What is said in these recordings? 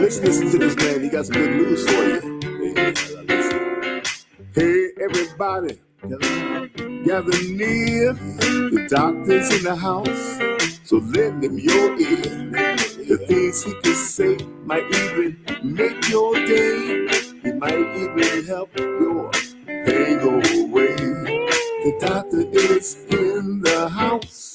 Let's listen to this man. He got some good news for you. Hey, everybody, gather near. The doctor's in the house, so lend him your ear. The things he can say might even make your day. He might even help your pain go away. The doctor is in the house.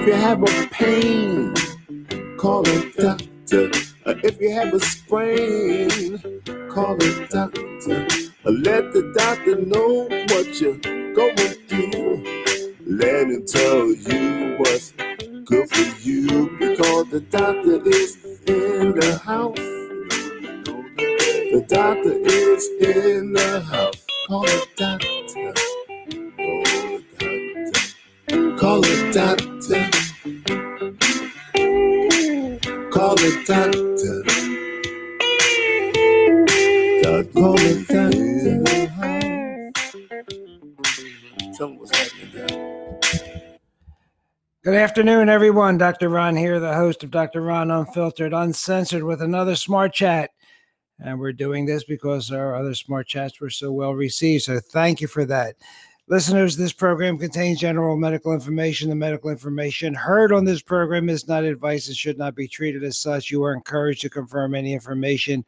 If you have a pain, call a doctor. If you have a sprain, call a doctor. Let the doctor know what you're going through. Let him tell you what's good for you because the doctor is in the house. The doctor is in the house. Call a doctor. Call a doctor. Call a doctor. God, call a doctor. Tell me what's happening. Good afternoon, everyone. Dr. Ron here, the host of Dr. Ron Unfiltered, Uncensored, with another Smart Chat. And we're doing this because our other Smart Chats were so well received. So thank you for that. Listeners, this program contains general medical information. The medical information heard on this program is not advice and should not be treated as such. You are encouraged to confirm any information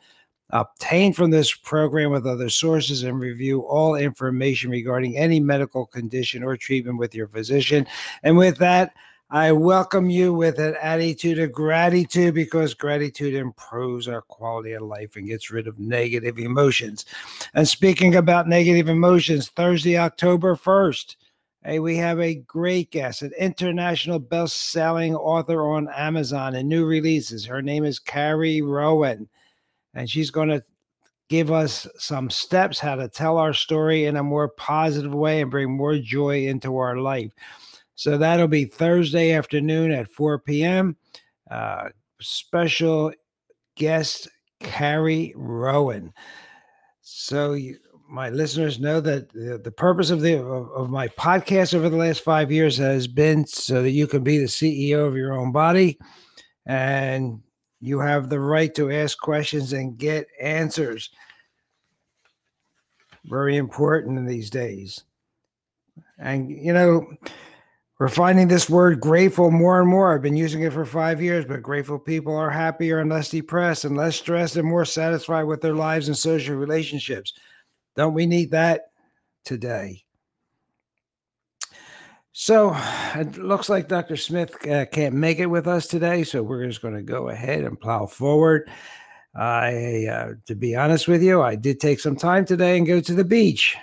obtained from this program with other sources and review all information regarding any medical condition or treatment with your physician. And with that, I welcome you with an attitude of gratitude because gratitude improves our quality of life and gets rid of negative emotions. And speaking about negative emotions, Thursday, October 1st, Hey, we have a great guest, an international best-selling author on Amazon and new releases. Her name is Carrie Rowan, and she's going to give us some steps how to tell our story in a more positive way and bring more joy into our life. So that'll be Thursday afternoon at 4 p.m. Uh, special guest Carrie Rowan. So you, my listeners know that the, the purpose of the of, of my podcast over the last five years has been so that you can be the CEO of your own body, and you have the right to ask questions and get answers. Very important in these days. And you know, we're finding this word grateful more and more. I've been using it for five years, but grateful people are happier and less depressed and less stressed and more satisfied with their lives and social relationships. Don't we need that today? So it looks like Dr. Smith uh, can't make it with us today, so we're just going to go ahead and plow forward. I, uh, to be honest with you, I did take some time today and go to the beach.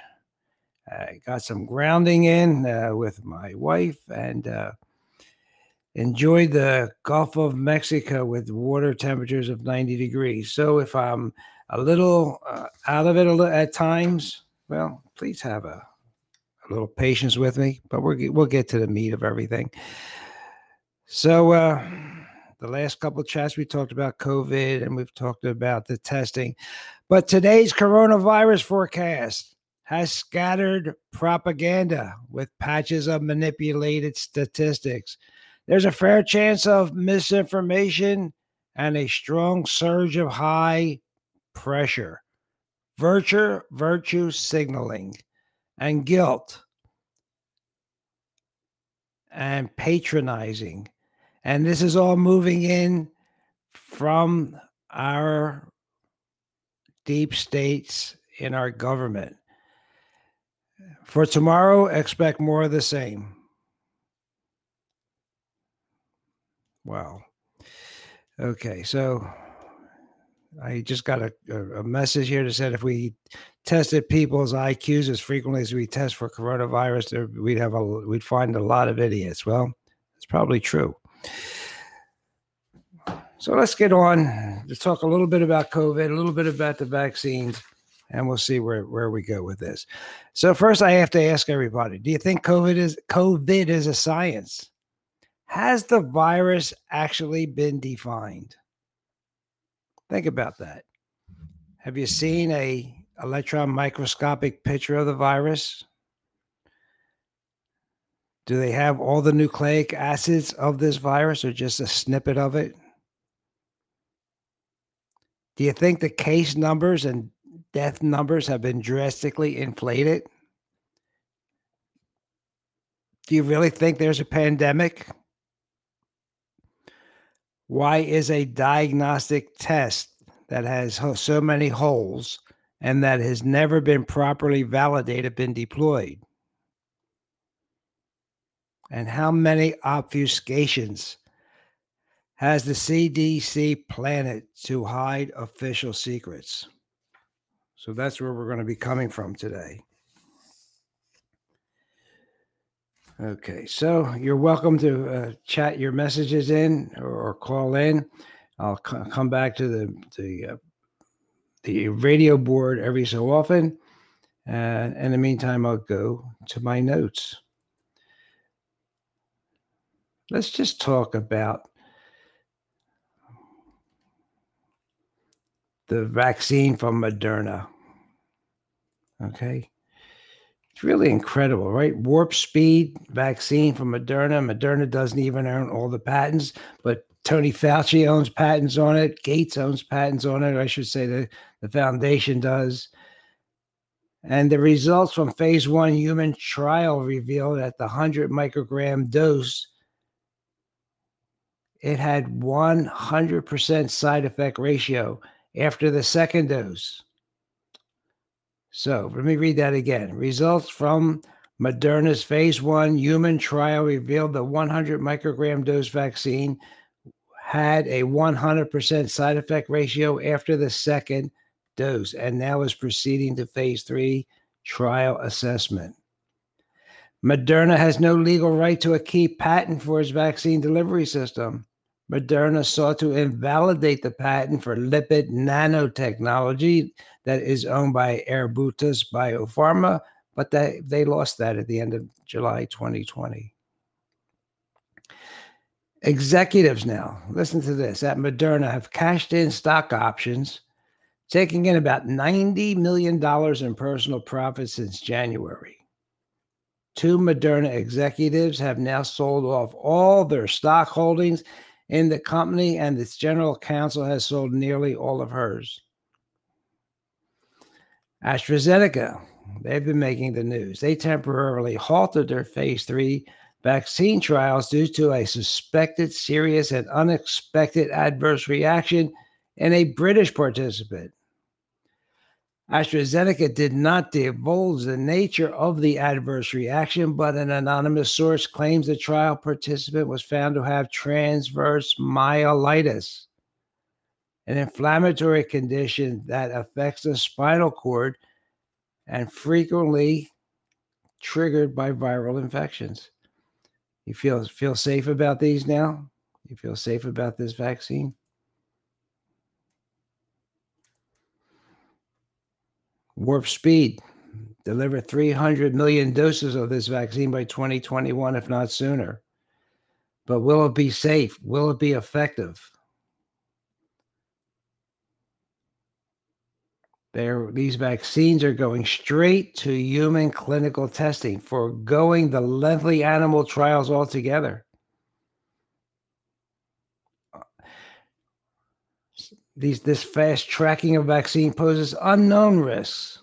I got some grounding in uh, with my wife and uh, enjoyed the Gulf of Mexico with water temperatures of 90 degrees. So if I'm a little uh, out of it a li- at times, well, please have a, a little patience with me, but we're, we'll get to the meat of everything. So, uh, the last couple chats we talked about COVID and we've talked about the testing, but today's coronavirus forecast has scattered propaganda with patches of manipulated statistics. There's a fair chance of misinformation and a strong surge of high pressure, virtue, virtue signaling, and guilt, and patronizing. And this is all moving in from our deep states in our government. For tomorrow, expect more of the same. Wow. Okay, so I just got a, a, message here that said if we tested people's IQs as frequently as we test for coronavirus, we'd have a we'd find a lot of idiots. Well, it's probably true. So let's get on to talk a little bit about COVID, a little bit about the vaccines, and we'll see where, where we go with this. So first I have to ask everybody, do you think COVID is COVID is a science? Has the virus actually been defined? Think about that. Have you seen a electron microscopic picture of the virus? Do they have all the nucleic acids of this virus or just a snippet of it? Do you think the case numbers and death numbers have been drastically inflated? Do you really think there's a pandemic? Why is a diagnostic test that has so many holes and that has never been properly validated been deployed? And how many obfuscations has the CDC planted to hide official secrets? So that's where we're going to be coming from today. Okay, so you're welcome to uh, chat your messages in or, call in. I'll c- come back to the the uh, the radio board every so often. And in the meantime, I'll go to my notes. Let's just talk about the vaccine from Moderna. Okay. It's really incredible, right? Warp speed vaccine from Moderna. Moderna doesn't even own all the patents, but Tony Fauci owns patents on it. Gates owns patents on it. I should say the, the foundation does. And the results from phase one human trial revealed that the 100 microgram dose, it had 100% side effect ratio after the second dose. So let me read that again. Results from Moderna's phase one human trial revealed the 100 microgram dose vaccine had a 100% side effect ratio after the second dose and now is proceeding to phase three trial assessment. Moderna has no legal right to a key patent for its vaccine delivery system. Moderna sought to invalidate the patent for lipid nanotechnology that is owned by Arbutus Biopharma, but they, they lost that at the end of July 2020. Executives now, listen to this, at Moderna have cashed in stock options, taking in about $90 million in personal profits since January. Two Moderna executives have now sold off all their stock holdings in the company, and its general counsel has sold nearly all of hers. AstraZeneca, they've been making the news. They temporarily halted their phase three vaccine trials due to a suspected serious and unexpected adverse reaction in a British participant. AstraZeneca did not divulge the nature of the adverse reaction, but an anonymous source claims the trial participant was found to have transverse myelitis, an inflammatory condition that affects the spinal cord and frequently triggered by viral infections. You feel feel safe about these now? You feel safe about this vaccine? Warp speed. Deliver 300 million doses of this vaccine by 2021, if not sooner. But will it be safe? Will it be effective? There, these vaccines are going straight to human clinical testing, foregoing the lengthy animal trials altogether. These this fast tracking of vaccine poses unknown risks.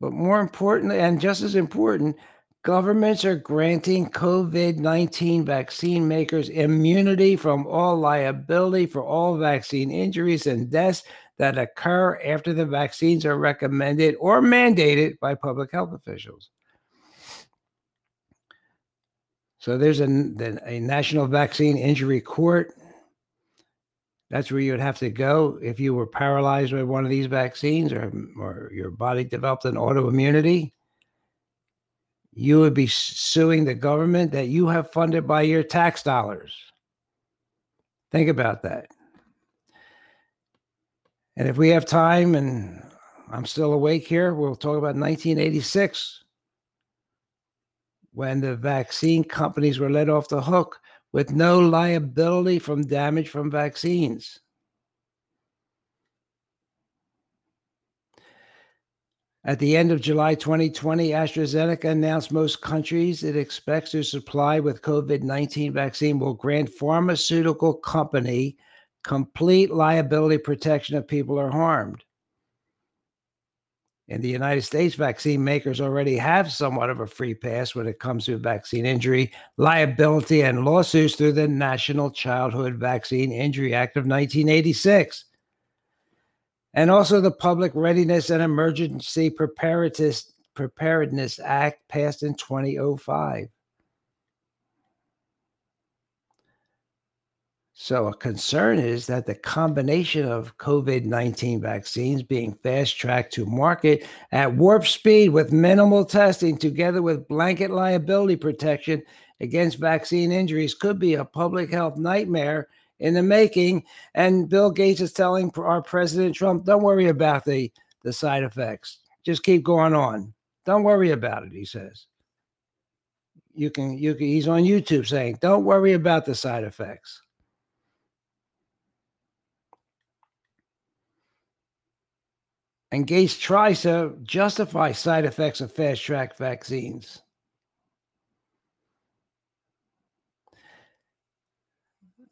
But more importantly, and just as important, governments are granting COVID 19 vaccine makers immunity from all liability for all vaccine injuries and deaths that occur after the vaccines are recommended or mandated by public health officials. So there's a, a National Vaccine Injury Court that's where you would have to go if you were paralyzed by one of these vaccines or, or your body developed an autoimmunity. you would be suing the government that you have funded by your tax dollars. Think about that. And if we have time and I'm still awake here, we'll talk about 1986 when the vaccine companies were let off the hook with no liability from damage from vaccines. At the end of July 2020, AstraZeneca announced most countries it expects to supply with COVID 19 vaccine will grant pharmaceutical company complete liability protection if people are harmed. In the United States, vaccine makers already have somewhat of a free pass when it comes to vaccine injury, liability, and lawsuits through the National Childhood Vaccine Injury Act of 1986 and also the Public Readiness and Emergency Preparedness, Preparedness Act passed in 2005. So, a concern is that the combination of COVID 19 vaccines being fast tracked to market at warp speed with minimal testing, together with blanket liability protection against vaccine injuries, could be a public health nightmare in the making. And Bill Gates is telling our President Trump, don't worry about the, the side effects. Just keep going on. Don't worry about it, he says. You can, you can, he's on YouTube saying, don't worry about the side effects. And Gates tries to justify side effects of fast track vaccines.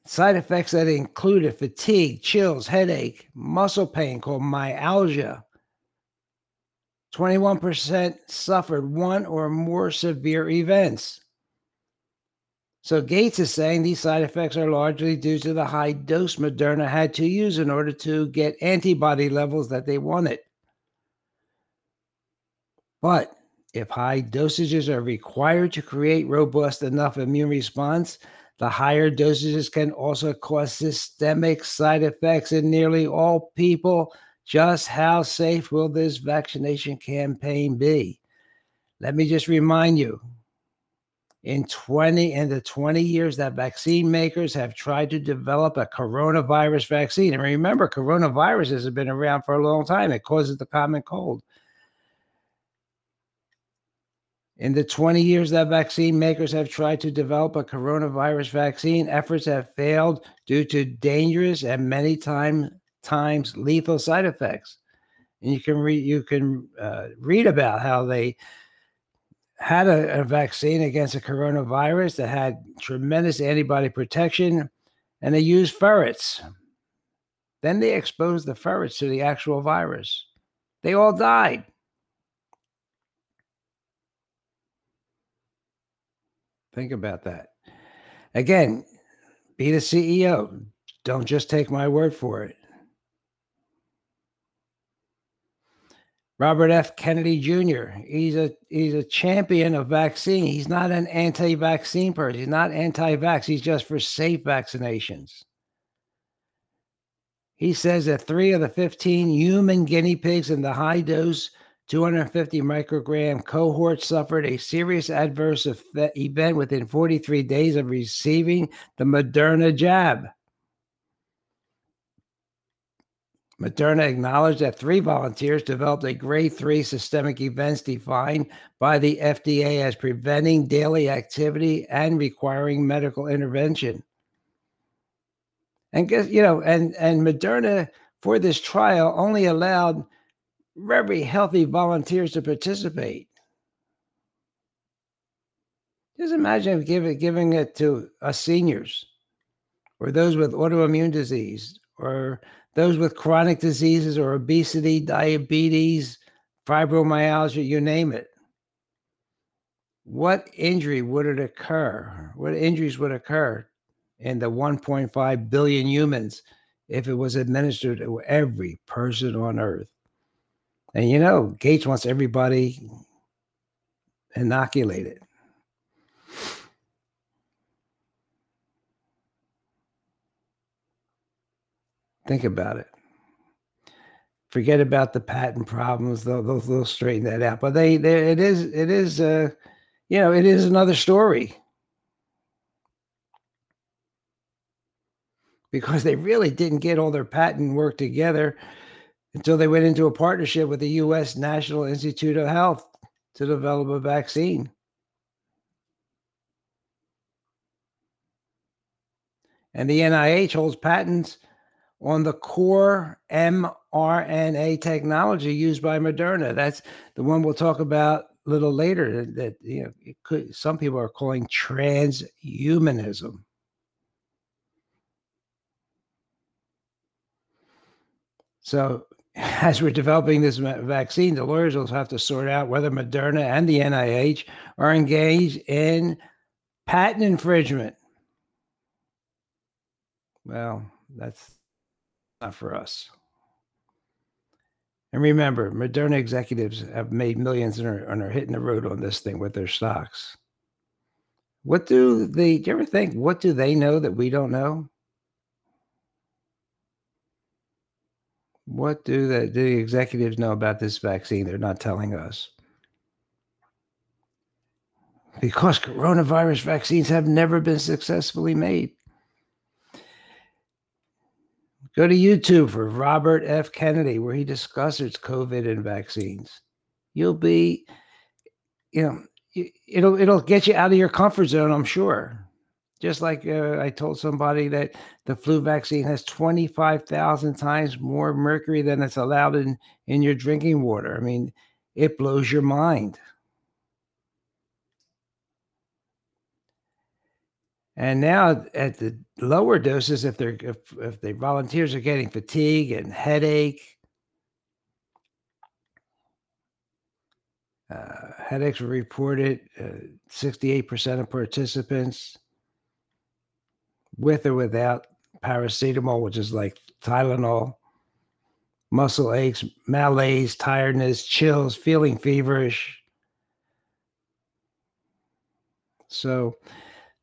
Side effects that included fatigue, chills, headache, muscle pain called myalgia. 21% suffered one or more severe events. So Gates is saying these side effects are largely due to the high dose Moderna had to use in order to get antibody levels that they wanted. But if high dosages are required to create robust enough immune response, the higher dosages can also cause systemic side effects in nearly all people. Just how safe will this vaccination campaign be? Let me just remind you in 20 in the 20 years that vaccine makers have tried to develop a coronavirus vaccine and remember coronaviruses have been around for a long time it causes the common cold in the 20 years that vaccine makers have tried to develop a coronavirus vaccine, efforts have failed due to dangerous and many time, times lethal side effects. And you can read you can uh, read about how they had a, a vaccine against a coronavirus that had tremendous antibody protection, and they used ferrets. Then they exposed the ferrets to the actual virus. They all died. Think about that. Again, be the CEO. Don't just take my word for it. Robert F. Kennedy Jr. He's a he's a champion of vaccine. He's not an anti-vaccine person. He's not anti-vax. He's just for safe vaccinations. He says that three of the 15 human guinea pigs in the high dose 250 microgram cohort suffered a serious adverse event within 43 days of receiving the Moderna jab. Moderna acknowledged that three volunteers developed a grade three systemic events defined by the FDA as preventing daily activity and requiring medical intervention. And guess, you know, and and Moderna for this trial only allowed very healthy volunteers to participate. Just imagine giving, giving it to us seniors or those with autoimmune disease or those with chronic diseases or obesity, diabetes, fibromyalgia, you name it. What injury would it occur? What injuries would occur in the 1.5 billion humans if it was administered to every person on earth? And you know, Gates wants everybody inoculated. Think about it. Forget about the patent problems; they'll, they'll, they'll straighten that out. But they, they, it is, it is, uh, you know, it is another story. Because they really didn't get all their patent work together until they went into a partnership with the U.S. National Institute of Health to develop a vaccine. And the NIH holds patents on the core mRNA technology used by Moderna. That's the one we'll talk about a little later. That, you know, could some people are calling transhumanism. So, as we're developing this vaccine, the lawyers will have to sort out whether Moderna and the NIH are engaged in patent infringement. Well, that's not for us. And remember, Moderna executives have made millions and are, and are hitting the road on this thing with their stocks. What do they, do you ever think, what do they know that we don't know? What do the, do the executives know about this vaccine? They're not telling us. Because coronavirus vaccines have never been successfully made. Go to YouTube for Robert F. Kennedy, where he discusses COVID and vaccines. You'll be, you know, it'll it'll get you out of your comfort zone. I'm sure. Just like uh, I told somebody that the flu vaccine has 25,000 times more mercury than it's allowed in in your drinking water. I mean, it blows your mind. And now at the lower doses, if they're if, if the volunteers are getting fatigue and headache, uh, headaches were reported. Uh, sixty-eight percent of participants, with or without paracetamol, which is like Tylenol, muscle aches, malaise, tiredness, chills, feeling feverish. So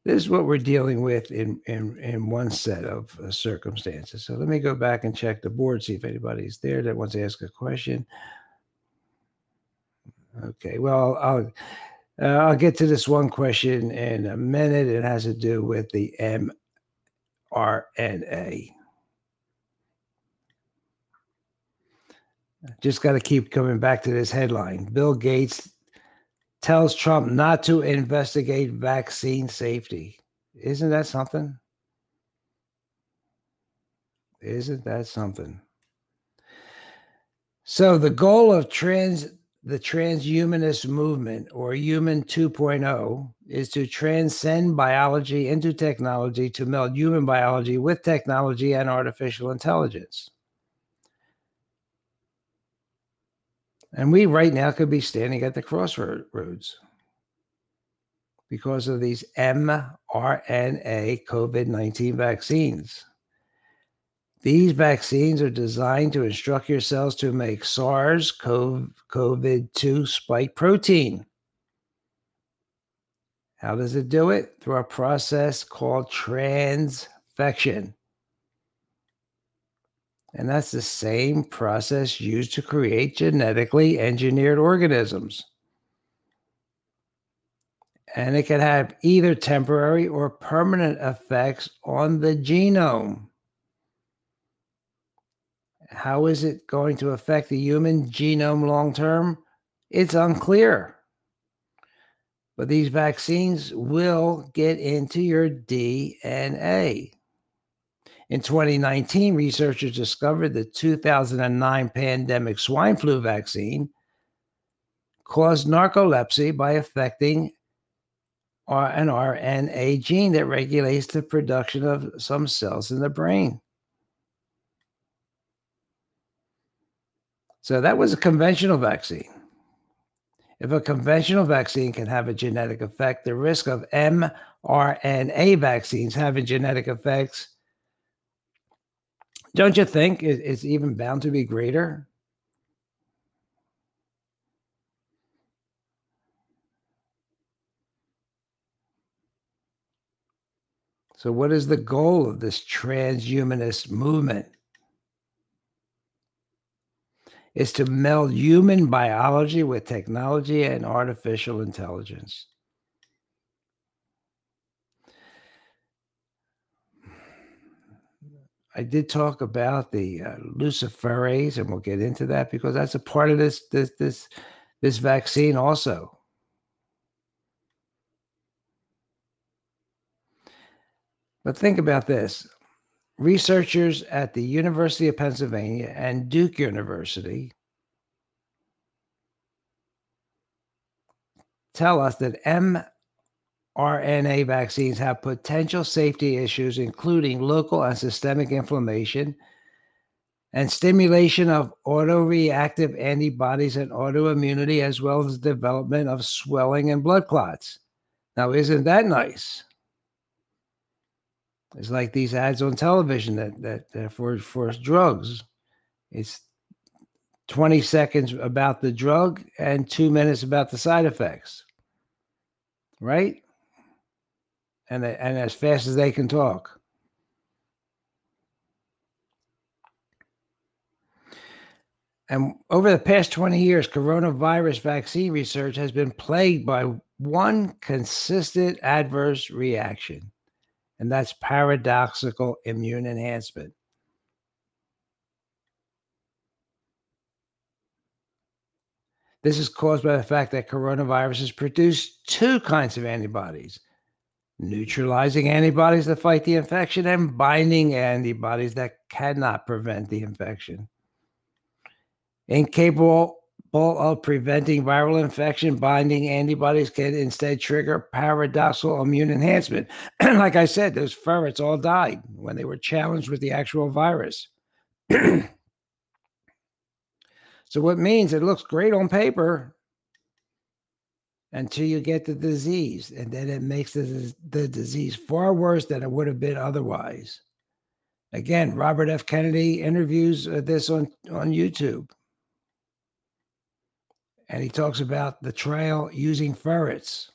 this is what we're dealing with in in in one set of uh, circumstances. So let me go back and check the board, see if anybody's there that wants to ask a question. Okay, well, I'll uh, I'll get to this one question in a minute. It has to do with the mRNA. Just got to keep coming back to this headline. Bill Gates tells Trump not to investigate vaccine safety. Isn't that something? Isn't that something? So the goal of trans the transhumanist movement or human 2.0 is to transcend biology into technology to meld human biology with technology and artificial intelligence. And we right now could be standing at the crossroads because of these mRNA COVID 19 vaccines. These vaccines are designed to instruct your cells to make SARS CoV 2 spike protein. How does it do it? Through a process called transfection. And that's the same process used to create genetically engineered organisms. And it can have either temporary or permanent effects on the genome. How is it going to affect the human genome long term? It's unclear. But these vaccines will get into your DNA. In 2019, researchers discovered the 2009 pandemic swine flu vaccine caused narcolepsy by affecting an RNA gene that regulates the production of some cells in the brain. So that was a conventional vaccine. If a conventional vaccine can have a genetic effect, the risk of mRNA vaccines having genetic effects don't you think it's even bound to be greater? So, what is the goal of this transhumanist movement? Is to meld human biology with technology and artificial intelligence. I did talk about the uh, luciferase, and we'll get into that because that's a part of this this this this vaccine also. But think about this. Researchers at the University of Pennsylvania and Duke University tell us that mRNA vaccines have potential safety issues, including local and systemic inflammation and stimulation of autoreactive antibodies and autoimmunity, as well as development of swelling and blood clots. Now, isn't that nice? It's like these ads on television that that, that for for drugs. It's 20 seconds about the drug and 2 minutes about the side effects. Right? And and as fast as they can talk. And over the past 20 years, coronavirus vaccine research has been plagued by one consistent adverse reaction and that's paradoxical immune enhancement. This is caused by the fact that coronaviruses produce two kinds of antibodies neutralizing antibodies that fight the infection and binding antibodies that cannot prevent the infection. Incapable of preventing viral infection, binding antibodies can instead trigger paradoxical immune enhancement. like I said, those ferrets all died when they were challenged with the actual virus. so, what means it looks great on paper until you get the disease, and then it makes the, the disease far worse than it would have been otherwise. Again, Robert F. Kennedy interviews uh, this on, on YouTube and he talks about the trail using ferrets.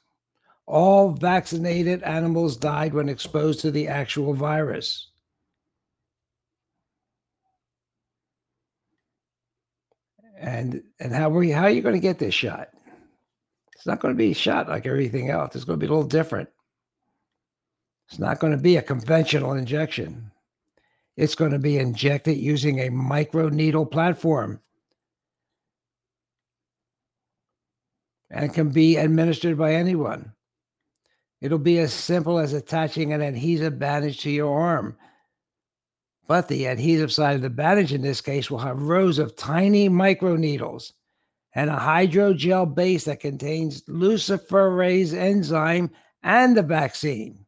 All vaccinated animals died when exposed to the actual virus. And and how are you, how are you going to get this shot? It's not going to be shot like everything else. It's going to be a little different. It's not going to be a conventional injection. It's going to be injected using a micro needle platform and can be administered by anyone. It'll be as simple as attaching an adhesive bandage to your arm. But the adhesive side of the bandage in this case will have rows of tiny microneedles and a hydrogel base that contains luciferase enzyme and the vaccine.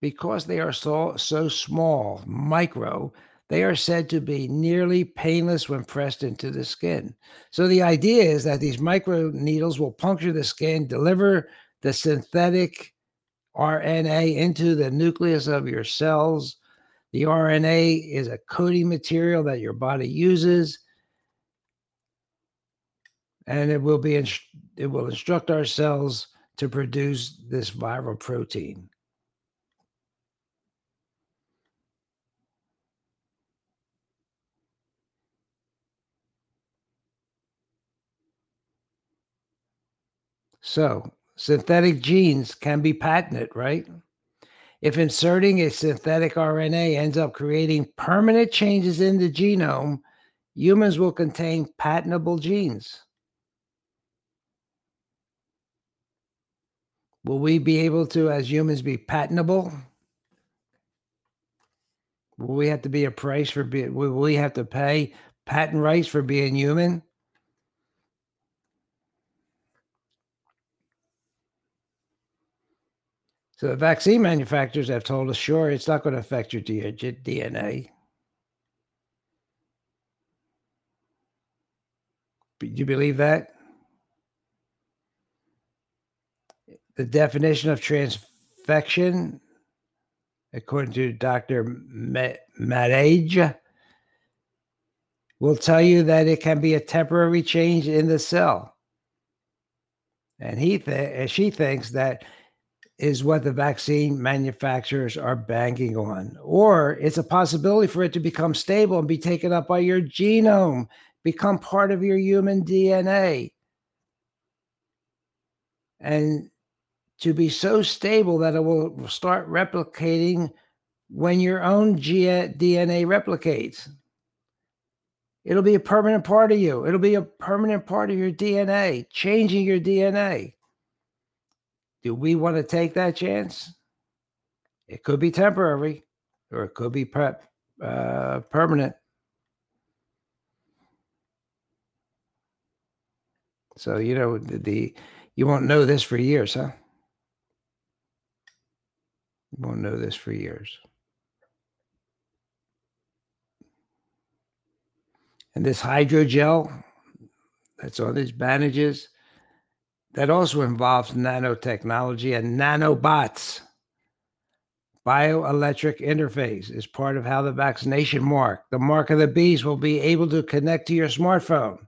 Because they are so, so small, micro, they are said to be nearly painless when pressed into the skin. So the idea is that these micro needles will puncture the skin, deliver the synthetic RNA into the nucleus of your cells. The RNA is a coding material that your body uses, and it will be it will instruct our cells to produce this viral protein. So, synthetic genes can be patented, right? If inserting a synthetic RNA ends up creating permanent changes in the genome, humans will contain patentable genes. Will we be able to, as humans, be patentable? Will we have to be a price for being, will we have to pay patent rights for being human? So the vaccine manufacturers have told us, sure, it's not going to affect your DNA. Do you believe that? The definition of transfection, according to Dr. Madej, will tell you that it can be a temporary change in the cell. And he th- she thinks that is what the vaccine manufacturers are banking on. Or it's a possibility for it to become stable and be taken up by your genome, become part of your human DNA. And to be so stable that it will start replicating when your own G- DNA replicates. It'll be a permanent part of you. It'll be a permanent part of your DNA, changing your DNA. Do we want to take that chance? It could be temporary or it could be pre- uh, permanent. So, you know, the, the you won't know this for years, huh? You won't know this for years. And this hydrogel that's on these bandages, that also involves nanotechnology and nanobots. Bioelectric interface is part of how the vaccination mark, the mark of the beast, will be able to connect to your smartphone,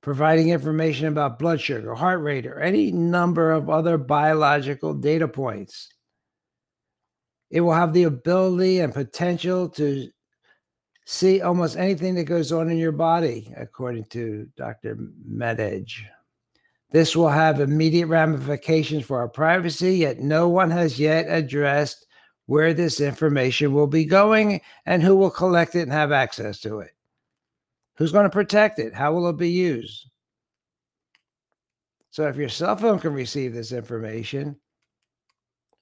providing information about blood sugar, heart rate, or any number of other biological data points. It will have the ability and potential to see almost anything that goes on in your body, according to Dr. Madej. This will have immediate ramifications for our privacy, yet no one has yet addressed where this information will be going and who will collect it and have access to it. Who's going to protect it? How will it be used? So, if your cell phone can receive this information,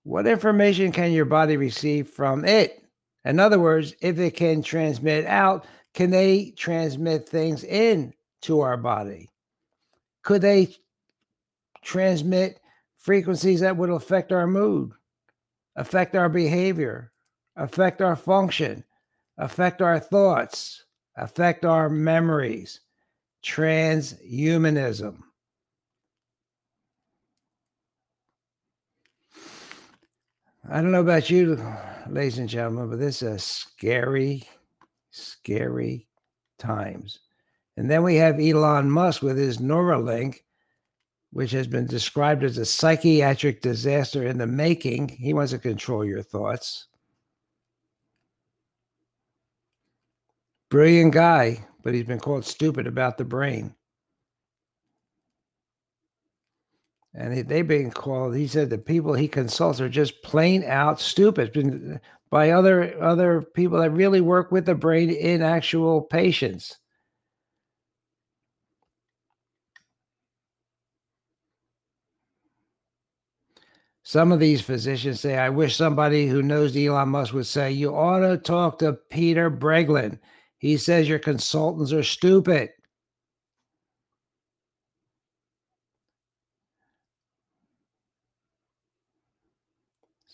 what information can your body receive from it? In other words, if it can transmit out, can they transmit things in to our body? Could they transmit frequencies that would affect our mood, affect our behavior, affect our function, affect our thoughts, affect our memories. Transhumanism. I don't know about you, ladies and gentlemen, but this is scary, scary times. And then we have Elon Musk with his Neuralink, which has been described as a psychiatric disaster in the making. He wants to control your thoughts. Brilliant guy, but he's been called stupid about the brain. And they've been called, he said the people he consults are just plain out stupid by other other people that really work with the brain in actual patients. Some of these physicians say, I wish somebody who knows Elon Musk would say, You ought to talk to Peter Breggin. He says your consultants are stupid.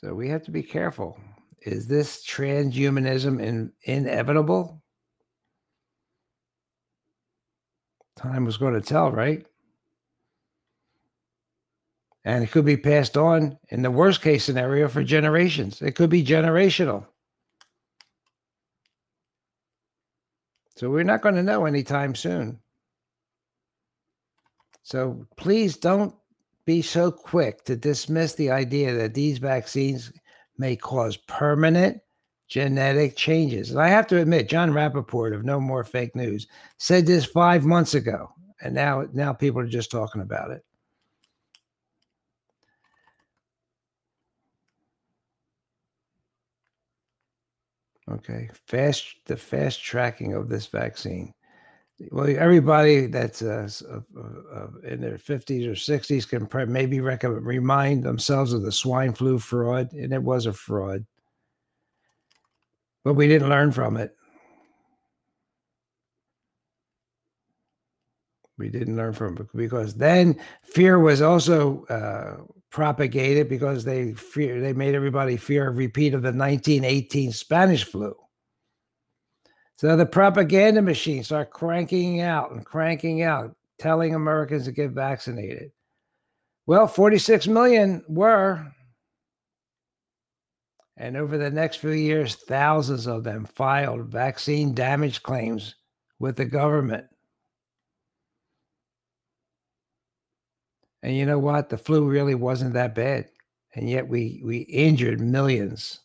So we have to be careful. Is this transhumanism in, inevitable? Time was going to tell, right? And it could be passed on in the worst case scenario for generations. It could be generational. So we're not going to know anytime soon. So please don't be so quick to dismiss the idea that these vaccines may cause permanent genetic changes. And I have to admit, Jon Rappoport of No More Fake News said this five months ago, and now now people are just talking about it. Okay, fast the fast tracking of this vaccine. Well, everybody that's uh, uh, in their fifties or sixties can pre- maybe remind themselves of the swine flu fraud, and it was a fraud, but we didn't learn from it. We didn't learn from it because then fear was also uh, propagated because they fear they made everybody fear a repeat of the 1918 Spanish flu. So the propaganda machines start cranking out and cranking out, telling Americans to get vaccinated. Well, 46 million were. And over the next few years, thousands of them filed vaccine damage claims with the government. And you know what? The flu really wasn't that bad. And yet we we injured millions.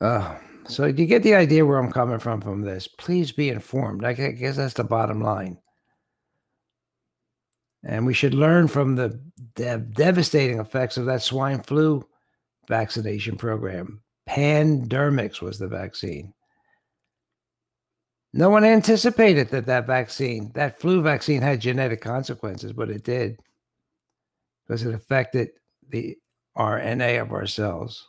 Uh, So you get the idea where I'm coming from from this. Please be informed. I guess that's the bottom line. And we should learn from the dev- devastating effects of that swine flu vaccination program. Pandemrix was the vaccine. No one anticipated that that vaccine, that flu vaccine, had genetic consequences, but it did because it affected the RNA of our cells.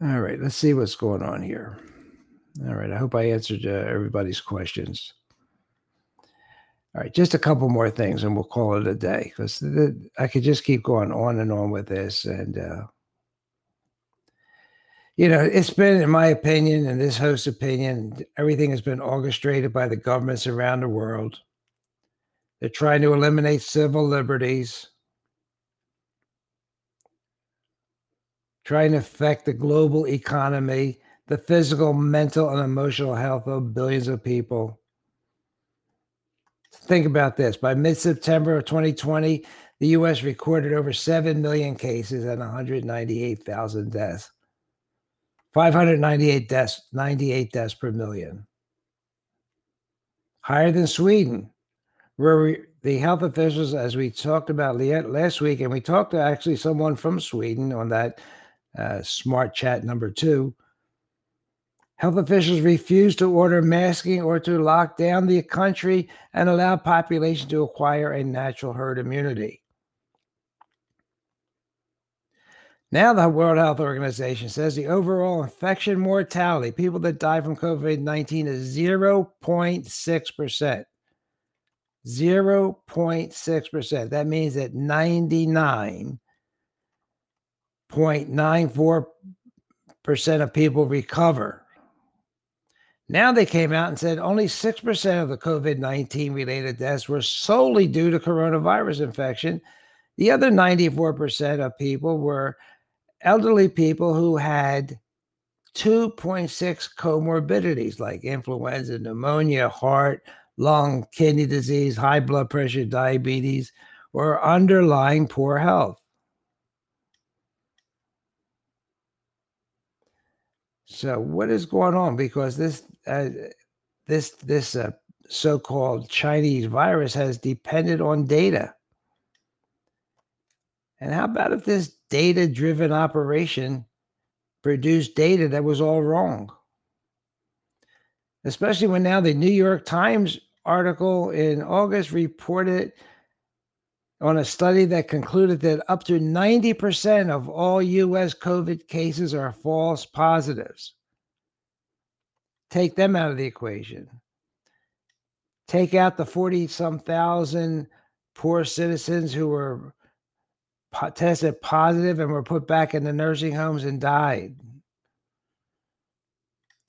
All right, let's see what's going on here. All right, I hope I answered uh, everybody's questions. All right, just a couple more things and we'll call it a day because I could just keep going on and on with this. And, uh, you know, it's been, in my opinion, and this host's opinion, everything has been orchestrated by the governments around the world. They're trying to eliminate civil liberties, trying to affect the global economy, the physical, mental, and emotional health of billions of people. Think about this. By mid September of 2020, the US recorded over 7 million cases and 198,000 deaths. 598 deaths, 98 deaths per million. Higher than Sweden, where we, the health officials, as we talked about last week, and we talked to actually someone from Sweden on that uh, smart chat number two. Health officials refuse to order masking or to lock down the country and allow population to acquire a natural herd immunity. Now, the World Health Organization says the overall infection mortality, people that die from COVID 19, is 0.6%. 0.6%. That means that 99.94% of people recover. Now they came out and said only 6% of the COVID 19 related deaths were solely due to coronavirus infection. The other 94% of people were elderly people who had 2.6 comorbidities like influenza, pneumonia, heart, lung, kidney disease, high blood pressure, diabetes, or underlying poor health. So what is going on? Because this uh, this this uh, so-called Chinese virus has depended on data. And how about if this data-driven operation produced data that was all wrong? Especially when now the New York Times article in August reported on a study that concluded that up to 90% of all US COVID cases are false positives. Take them out of the equation. Take out the 40 some thousand poor citizens who were po- tested positive and were put back in the nursing homes and died.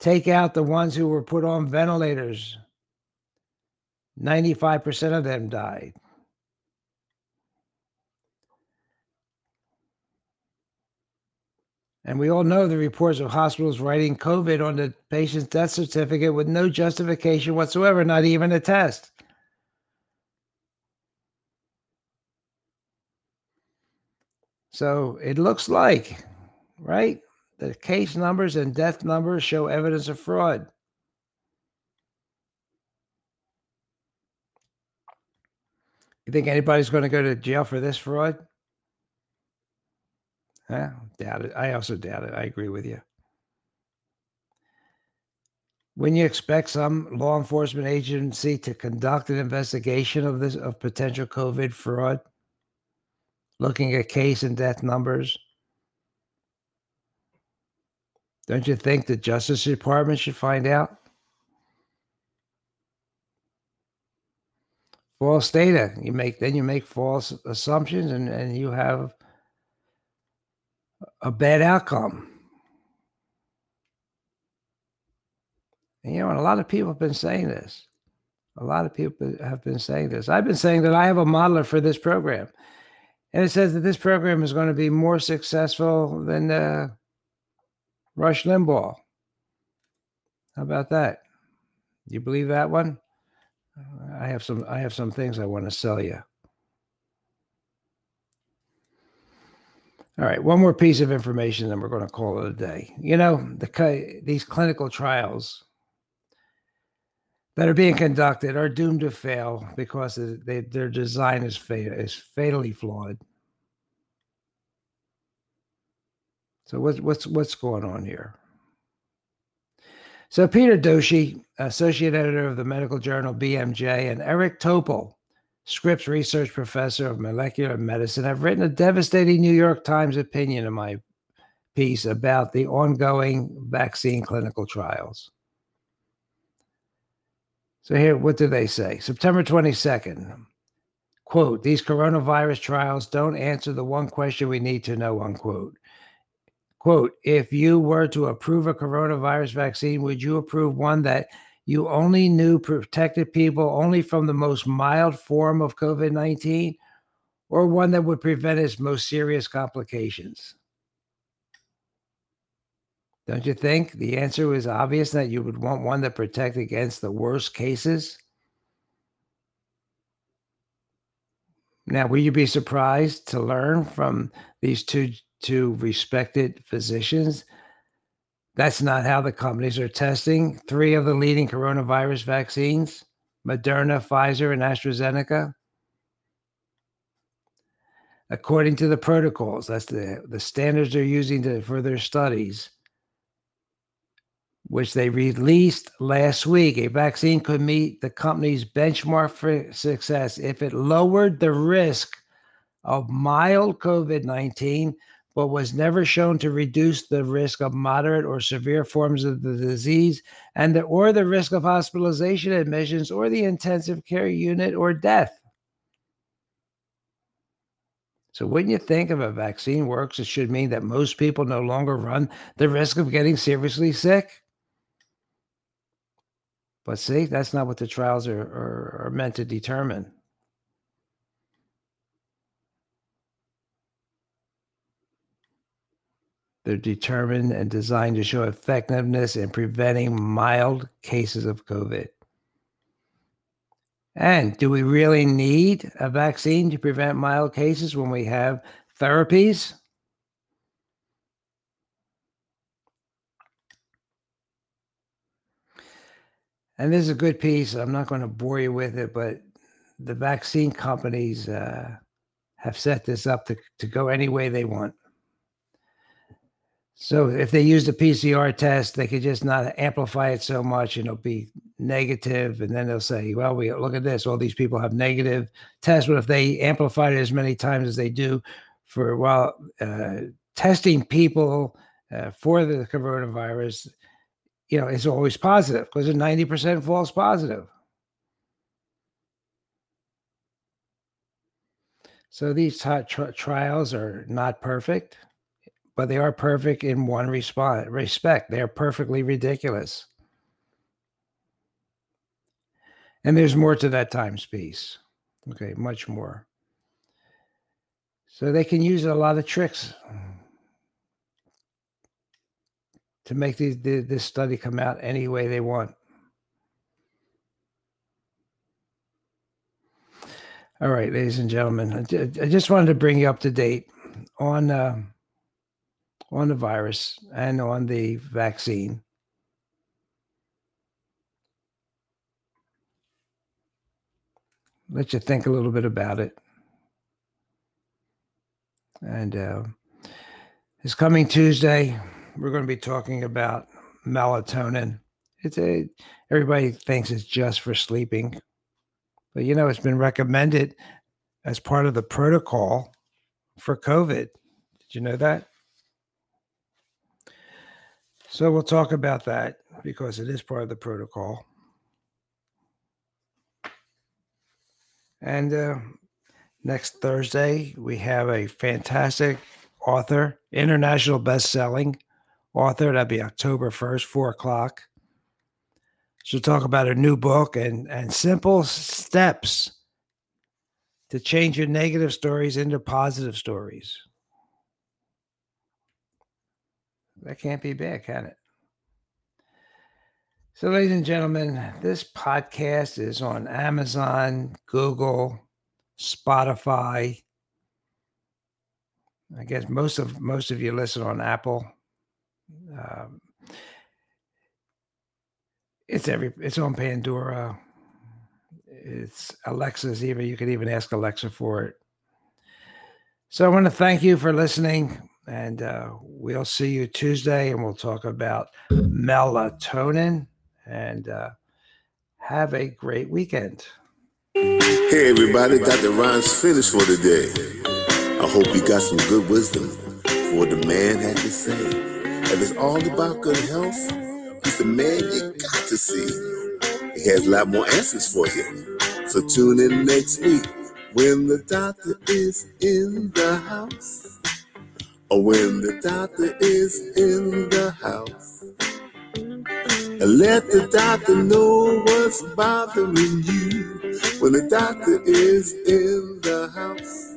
Take out the ones who were put on ventilators 95% of them died. And we all know the reports of hospitals writing COVID on the patient's death certificate with no justification whatsoever, not even a test. So it looks like, right? The case numbers and death numbers show evidence of fraud. You think anybody's going to go to jail for this fraud? Yeah, doubt it. I also doubt it. I agree with you. When you expect some law enforcement agency to conduct an investigation of this of potential COVID fraud, looking at case and death numbers, don't you think the Justice Department should find out? false data. You make then you make false assumptions and, and you have a bad outcome. And, you know, and a lot of people have been saying this. A lot of people have been saying this. I've been saying that I have a modeler for this program. And it says that this program is going to be more successful than uh, Rush Limbaugh. How about that? You believe that one? I have some I have some things I want to sell you. All right, one more piece of information, then we're going to call it a day. You know, the these clinical trials that are being conducted are doomed to fail because they, their design is, fatal, is fatally flawed. So what's what's what's going on here? So Peter Doshi, associate editor of the medical journal BMJ, and Eric Topol, Scripps research professor of molecular medicine, have written a devastating New York Times opinion in my piece about the ongoing vaccine clinical trials. So here, what do they say? September 22nd. Quote, these coronavirus trials don't answer the one question we need to know, unquote. Quote, if you were to approve a coronavirus vaccine, would you approve one that you only knew protected people only from the most mild form of COVID 19 or one that would prevent its most serious complications? Don't you think the answer was obvious that you would want one that protect against the worst cases? Now, will you be surprised to learn from these two two respected physicians that's not how the companies are testing three of the leading coronavirus vaccines Moderna, Pfizer, and AstraZeneca. According to the protocols, that's the, the standards they're using to, for their studies, which they released last week. A vaccine could meet the company's benchmark for success if it lowered the risk of mild COVID 19 but was never shown to reduce the risk of moderate or severe forms of the disease and the, or the risk of hospitalization admissions or the intensive care unit or death. So, wouldn't you think if a vaccine works, it should mean that most people no longer run the risk of getting seriously sick? But see, that's not what the trials are, are, are meant to determine. They're determined and designed to show effectiveness in preventing mild cases of COVID. And do we really need a vaccine to prevent mild cases when we have therapies? And this is a good piece. I'm not going to bore you with it, but the vaccine companies uh, have set this up to, to go any way they want. So if they use the PCR test, they could just not amplify it so much and it'll be negative, and then they'll say, "Well, we look at this. All these people have negative tests." But if they amplify it as many times as they do for while uh, testing people uh, for the coronavirus, you know, it's always positive because it's ninety percent false positive. So these t- tri- trials are not perfect but they are perfect in one respect. They are perfectly ridiculous. And there's more to that times piece. Okay, much more. So they can use a lot of tricks to make these, this study come out any way they want. All right, ladies and gentlemen, I just wanted to bring you up to date on. Uh, on the virus and on the vaccine. Let you think a little bit about it. And uh, this coming Tuesday, we're going to be talking about melatonin. It's a everybody thinks it's just for sleeping, but you know it's been recommended as part of the protocol for COVID. Did you know that? So we'll talk about that because it is part of the protocol. And uh, next Thursday, we have a fantastic author, international best-selling author. That'll be October 1st, 4 o'clock. She'll talk about her new book and, and simple steps to change your negative stories into positive stories. That can't be bad, can it? So, ladies and gentlemen, this podcast is on Amazon, Google, Spotify, I guess most of most of you listen on Apple. Um, it's every it's on Pandora. It's Alexa's even you could even ask Alexa for it. So I want to thank you for listening, and uh, we'll see you Tuesday, and we'll talk about melatonin. And uh, have a great weekend. Hey everybody, Dr. Ron's finished for today. I hope you got some good wisdom for what the man had to say. If it's all about good health, he's the man you got to see. He has a lot more answers for you. So tune in next week when the doctor is in the house. When the doctor is in the house. Let the doctor know what's bothering you when the doctor is in the house.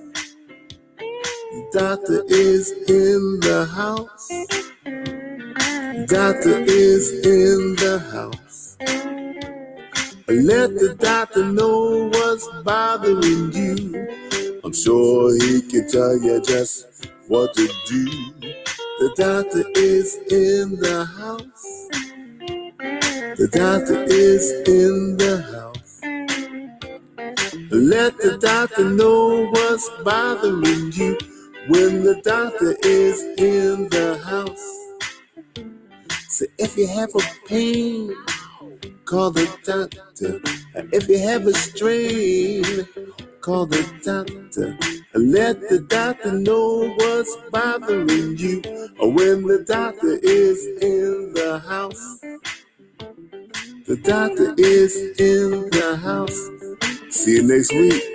The doctor is in the house. Doctor is in the house. Let the doctor know what's bothering you. I'm sure he can tell you just what to do. The doctor is in the house. The doctor is in the house. Let the doctor know what's bothering you when the doctor is in the house. So if you have a pain, call the doctor. If you have a strain, call the doctor. and Let the doctor know what's bothering you oh, when the doctor is in the house. The doctor is in the house. See you next week.